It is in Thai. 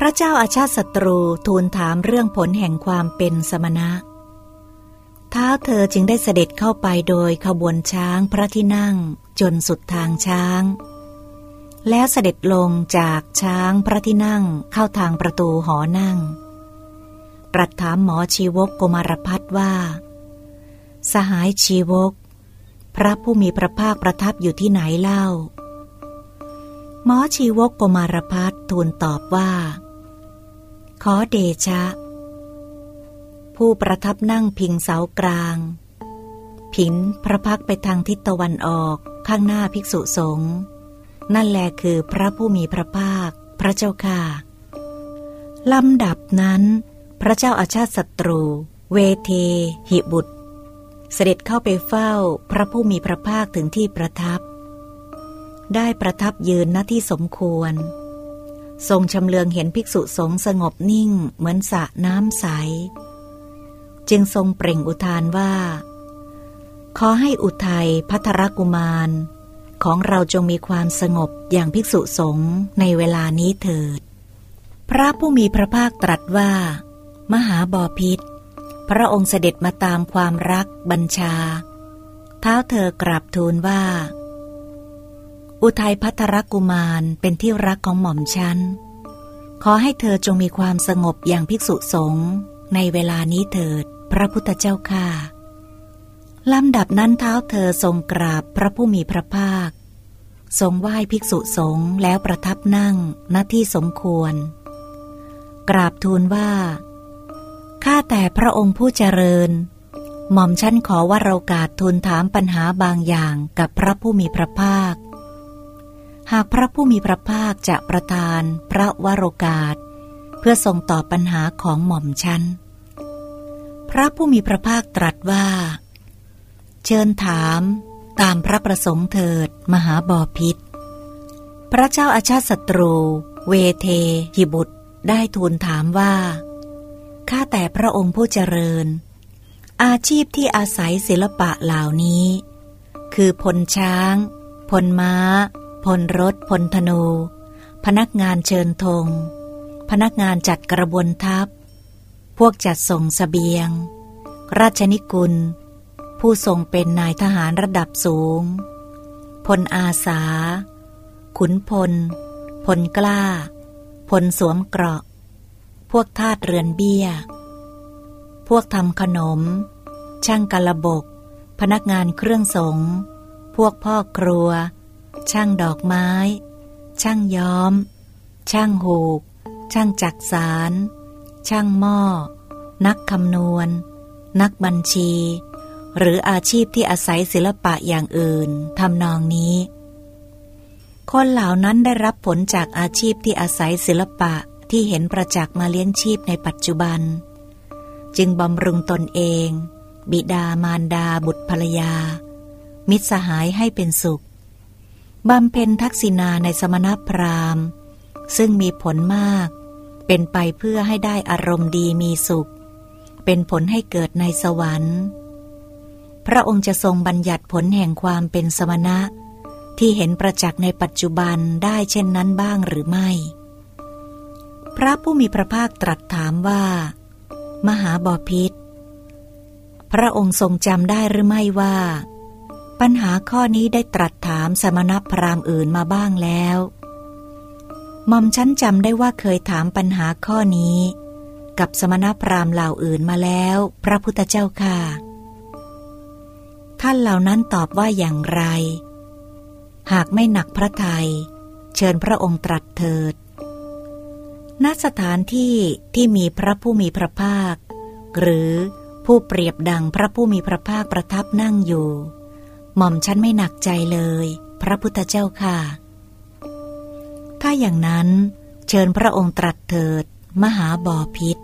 พระเจ้าอาชาติศัตรูทูลถามเรื่องผลแห่งความเป็นสมณะเท้าเธอจึงได้เสด็จเข้าไปโดยขบวนช้างพระที่นั่งจนสุดทางช้าง แล้วเสด็จลงจากช้างพระที่นั่งเข้าทางประตูหอนั่ง ตรัสถามหมอชีวกโกมารพัฒว่า สหายชีวก พระผู้มีพระภาคประทับอยู่ที่ไหนเล่า หมอชีวกโกมารพัฒทูลตอบว่า ขอเดชะ ผู้ประทับนั่งพิงเสากลาง ผินพระพักไปทางทิศตะวันออกข้างหน้าภิกษุสงฆ์นั่นแหละคือพระผู้มีพระภาค พระเจ้าค่ะลำดับนั้น พระเจ้าอาชาติศัตรู เวเท หิบุตร เสด็จเข้าไปเฝ้าพระผู้มีพระภาคถึงที่ประทับ ได้ประทับยืนหน้าที่สมควร ทรงชำเลืองเห็นภิกษุสงฆ์สงบนิ่งเหมือนสระน้ำใส จึงทรงเปล่งอุทานว่า ขอให้อุทัยพัทรกุมาร ของเราจงมีความสงบอย่างภิกษุสงฆ์ในเวลานี้เถิด พระผู้มีพระภาคตรัสว่า มหาบอพิษ พระองค์เสด็จมาตามความรักบัญชา เท้าเธอกราบทูลว่า อุทัยพัทรกุมารเป็นที่รักของหม่อมฉัน ขอให้เธอจงมีความสงบอย่างภิกษุสงฆ์ในเวลานี้เถิด พระพุทธเจ้าค่ะลำดับนั้นเท้าเธอทรงกราบพระผู้มีพระภาค ทรงไหว้ภิกษุสงฆ์แล้วประทับนั่งณที่สมควร กราบทูลว่า ข้าแต่พระองค์ผู้เจริญ หม่อมชันขอว่าเรากาสทูลถามปัญหาบางอย่างกับพระผู้มีพระภาค หากพระผู้มีพระภาคจะประทานพระวโรกาส เพื่อทรงตอบปัญหาของหม่อมชัน พระผู้มีพระภาคตรัสว่า เชิญถามตามพระประสงค์เถิดมหาบอพิษ พระเจ้าอาชาติศัตรู เวเทหิบุตรได้ทูลถามว่า ข้าแต่พระองค์ผู้เจริญ อาชีพที่อาศัยศิลปะเหล่านี้ คือพลช้าง พลม้า พลรถพลธนู พนักงานเชิญธง พนักงานจัดกระบวนทัพ พวกจัดส่งสเสบียง ราชนิกุล ผู้ทรงเป็นนายทหารระดับสูง พลอาสา ขุนพล พลกล้า พลสวมเกราะ พวกทาสเรือนเบี้ย พวกทำขนม ช่างกระบก พนักงานเครื่องสง พวกพ่อครัว ช่างดอกไม้ ช่างย้อม ช่างหูก ช่างจักสาร ช่างหม้อ นักคำนวณ นักบัญชี หรืออาชีพที่อาศัยศิลปะอย่างอื่นทำนองนี้ คนเหล่านั้นได้รับผลจากอาชีพที่อาศัยศิลปะที่เห็นประจักษ์มาเลี้ยงชีพในปัจจุบัน จึงบำรุงตนเอง บิดามารดาบุตรภรรยา มิตรสหายให้เป็นสุข บำเพ็ญทักษิณาในสมณพราหมณ์ ซึ่งมีผลมาก เป็นไปเพื่อให้ได้อารมณ์ดีมีสุข เป็นผลให้เกิดในสวรรค์ พระองค์จะทรงบัญญัติผลแห่งความเป็นสมณะ ที่เห็นประจักษ์ในปัจจุบันได้เช่นนั้นบ้างหรือไม่ พระผู้มีพระภาคตรัสถามว่า มหาบอพิษพระองค์ทรงจำได้หรือไม่ว่า ปัญหาข้อนี้ได้ตรัสถามสมณพราหมณ์อื่นมาบ้างแล้วหม่อมฉันจำได้ว่าเคยถามปัญหาข้อนี้ กับสมณพราหมณ์เหล่าอื่นมาแล้ว พระพุทธเจ้าค่ะ ท่านเหล่านั้นตอบว่าอย่างไร หากไม่หนักพระทยัยเชิญพระองค์ตรัสเถิด ณ สถานที่ที่มีพระผู้มีพระภาค หรือผู้เปรียบดังพระผู้มีพระภาคประทับนั่งอยู่ หม่อมฉันไม่หนักใจเลย พระพุทธเจ้าค่ะ ถ้าอย่างนั้นเชิญพระองค์ตรัสเถิด มหาบอพิษ